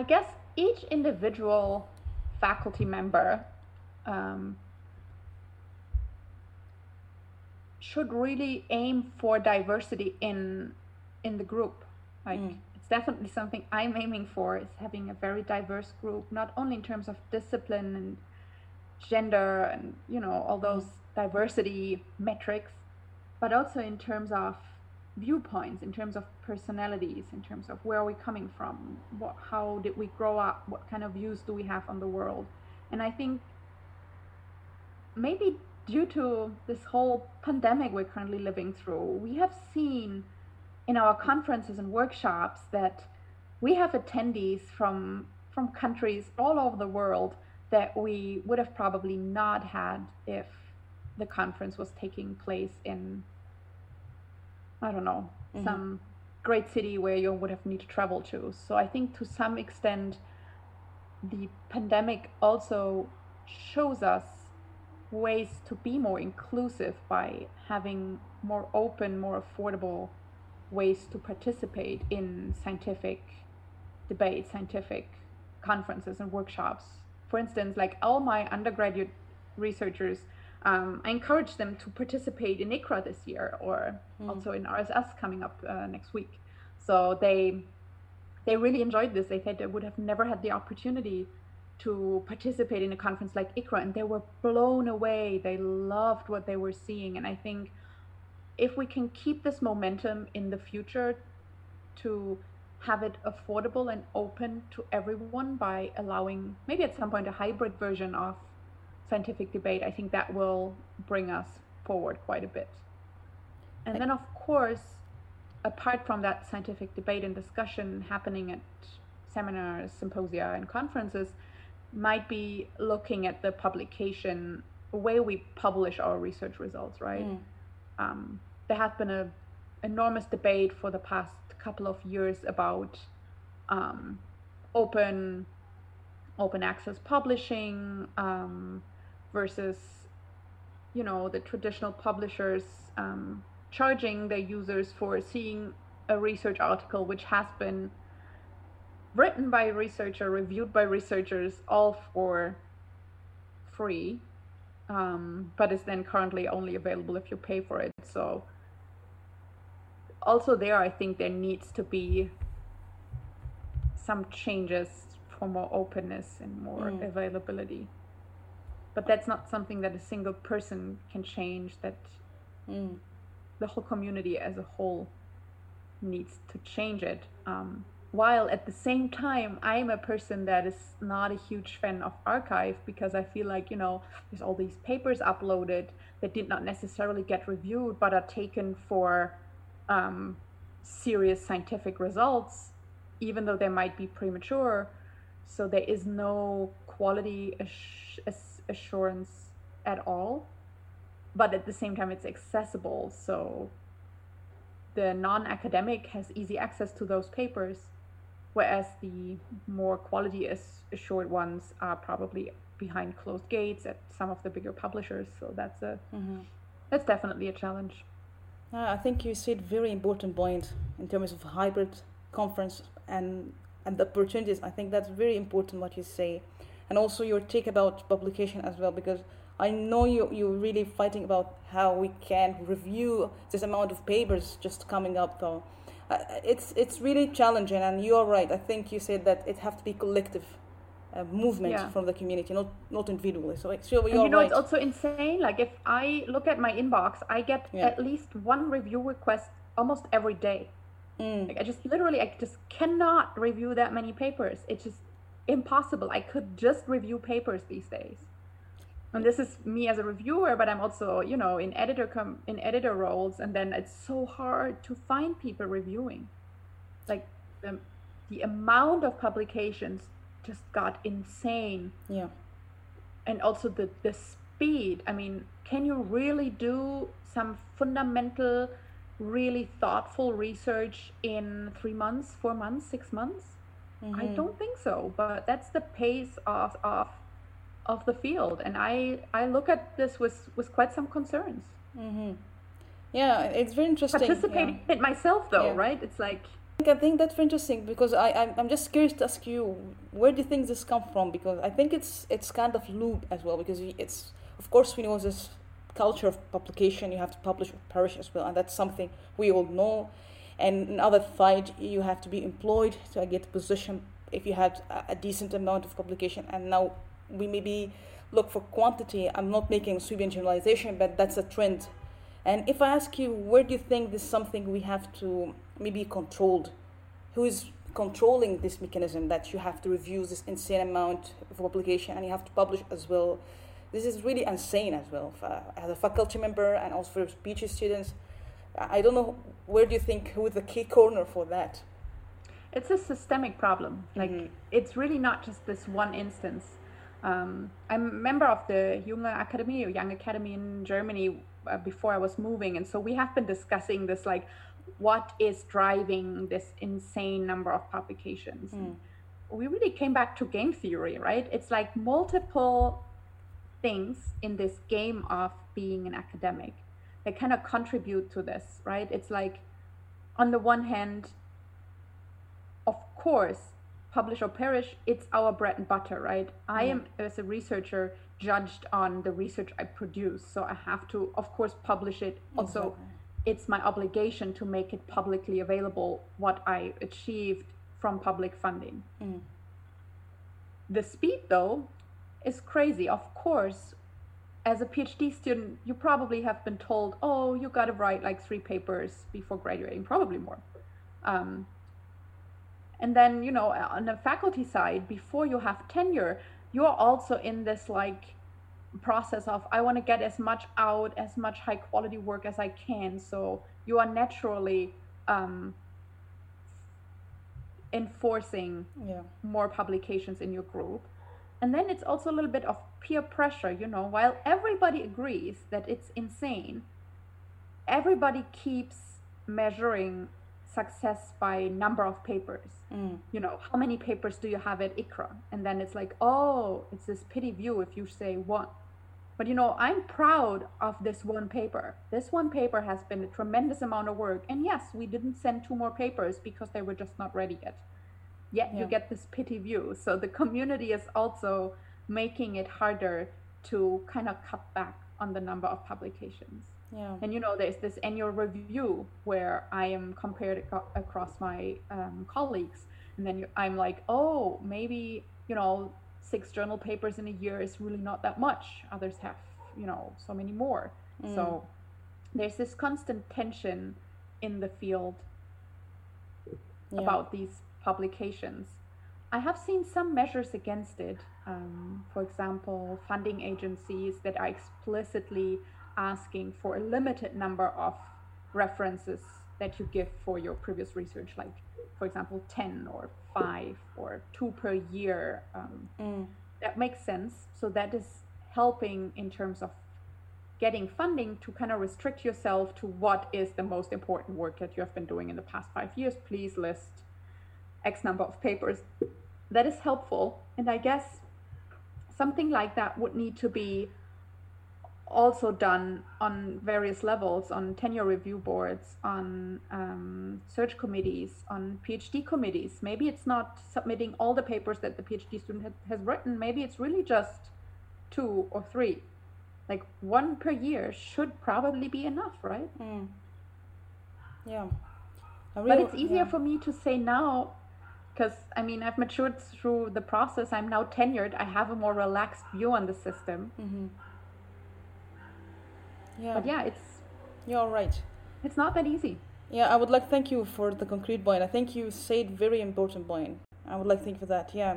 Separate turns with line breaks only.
I guess each individual faculty member um, should really aim for diversity in in the group. Like mm. it's definitely something I'm aiming for is having a very diverse group, not only in terms of discipline and gender and you know all those diversity metrics, but also in terms of viewpoints, in terms of personalities, in terms of where are we coming from, what, how did we grow up, what kind of views do we have on the world. And I think maybe due to this whole pandemic we're currently living through, we have seen in our conferences and workshops that we have attendees from from countries all over the world that we would have probably not had if the conference was taking place in I don't know, mm-hmm. some great city where you would have need to travel to. So I think to some extent the pandemic also shows us ways to be more inclusive by having more open, more affordable ways to participate in scientific debates, scientific conferences and workshops. For instance, like all my undergraduate researchers um, I encourage them to participate in ICRA this year or mm. also in RSS coming up uh, next week. So they they really enjoyed this. They said they would have never had the opportunity to participate in a conference like ICRA, and they were blown away. They loved what they were seeing, and I think if we can keep this momentum in the future to have it affordable and open to everyone by allowing maybe at some point a hybrid version of scientific debate, I think that will bring us forward quite a bit. And then, of course, apart from that scientific debate and discussion happening at seminars, symposia, and conferences, might be looking at the publication, the way we publish our research results, right? Mm. Um, there has been an enormous debate for the past couple of years about um, open open access publishing, um, versus you know the traditional publishers um, charging their users for seeing a research article which has been written by a researcher reviewed by researchers all for free um, but is then currently only available if you pay for it so also there i think there needs to be some changes for more openness and more mm. availability but that's not something that a single person can change that mm. the whole community as a whole needs to change it um, while at the same time i'm a person that is not a huge fan of arXiv because i feel like you know there's all these papers uploaded that did not necessarily get reviewed but are taken for um, serious scientific results even though they might be premature so there is no quality assurance at all but at the same time it's accessible so the non-academic has easy access to those papers whereas the more quality assured ones are probably behind closed gates at some of the bigger publishers so that's a mm-hmm. that's definitely a challenge.
Uh, i think you said very important point in terms of hybrid conference and and the opportunities. I think that's very important what you say and also your take about publication as well because I know you you're really fighting about how we can review this amount of papers just coming up though. Uh, it's it's really challenging and you are right. I think you said that it have to be collective uh, movement yeah. from the community, not not individually. So it's
really you know right. it's also insane. Like if I look at my inbox, I get yeah. at least one review request almost every day. Mm. Like I just literally I just cannot review that many papers. It just impossible. I could just review papers these days. And this is me as a reviewer, but I'm also, you know, in editor com- in editor roles, and then it's so hard to find people reviewing. Like the, the amount of publications just got insane.
Yeah.
And also the the speed. I mean, can you really do some fundamental, really thoughtful research in three months, four months, six months? Mm-hmm. I don't think so, but that's the pace of of of the field, and I I look at this with with quite some concerns.
Mm-hmm. Yeah, it's very interesting.
Participating
yeah.
it myself, though, yeah. right? It's like
I think that's very interesting because I, I'm, I'm just curious to ask you where do you think this come from because I think it's it's kind of loop as well because it's of course we know this culture of publication you have to publish or perish as well and that's something we all know and in other side you have to be employed to get a position if you had a decent amount of publication. And now we maybe look for quantity. I'm not making sweeping generalization but that's a trend. And if i ask you where do you think this is something we have to maybe controlled? Who is controlling this mechanism that you have to review this insane amount of publication and you have to publish as well? This is really insane as well uh, as a faculty member and also for PhD students i don't know where do you think who is the key corner for that?
It's a systemic problem. Like mm-hmm. it's really not just this one instance. Um, i'm a member of the Junge Akademie or young academy in germany uh, before i was moving. And so we have been discussing this like what is driving this insane number of publications? Mm. we really came back to game theory right? It's like multiple things in this game of being an academic that kind of contribute to this right? It's like on the one hand of course publish or perish it's our bread and butter right? I am as a researcher judged on the research i produce so i have to of course publish it. Also exactly. it's my obligation to make it publicly available what i achieved from public funding. Mm. the speed though is crazy. Of course as a phd student you probably have been told oh you got to write like three papers before graduating probably more um, and then you know on the faculty side before you have tenure you're also in this like process of i want to get as much out as much high quality work as i can so you are naturally um, enforcing yeah. more publications in your group and then it's also a little bit of peer pressure you know while everybody agrees that it's insane everybody keeps measuring success by number of papers. Mm. You know, how many papers do you have at ICRA? And then it's like, oh, it's this pity view if you say one. But you know, I'm proud of this one paper. This one paper has been a tremendous amount of work. And yes, we didn't send two more papers because they were just not ready yet. Yet yeah. you get this pity view. So the community is also making it harder to kind of cut back on the number of publications. Yeah. And you know, there's this annual review where I am compared across my um, colleagues, and then you, I'm like, oh, maybe you know, six journal papers in a year is really not that much. Others have, you know, so many more. Mm. So there's this constant tension in the field yeah. about these publications. I have seen some measures against it. Um, for example, funding agencies that are explicitly asking for a limited number of references that you give for your previous research, like, for example, 10 or 5 or 2 per year. Um, mm. That makes sense. So that is helping in terms of getting funding to kind of restrict yourself to what is the most important work that you have been doing in the past five years. Please list X number of papers. That is helpful. And I guess something like that would need to be also done on various levels on tenure review boards on um, search committees on phd committees maybe it's not submitting all the papers that the phd student ha- has written maybe it's really just two or three like one per year should probably be enough right mm.
yeah
but it's easier yeah. for me to say now because i mean i've matured through the process i'm now tenured i have a more relaxed view on the system mm-hmm yeah. But yeah, it's
you're right.
It's not that easy.
Yeah, I would like thank you for the concrete point. I think you said very important point. I would like to thank you for that. Yeah.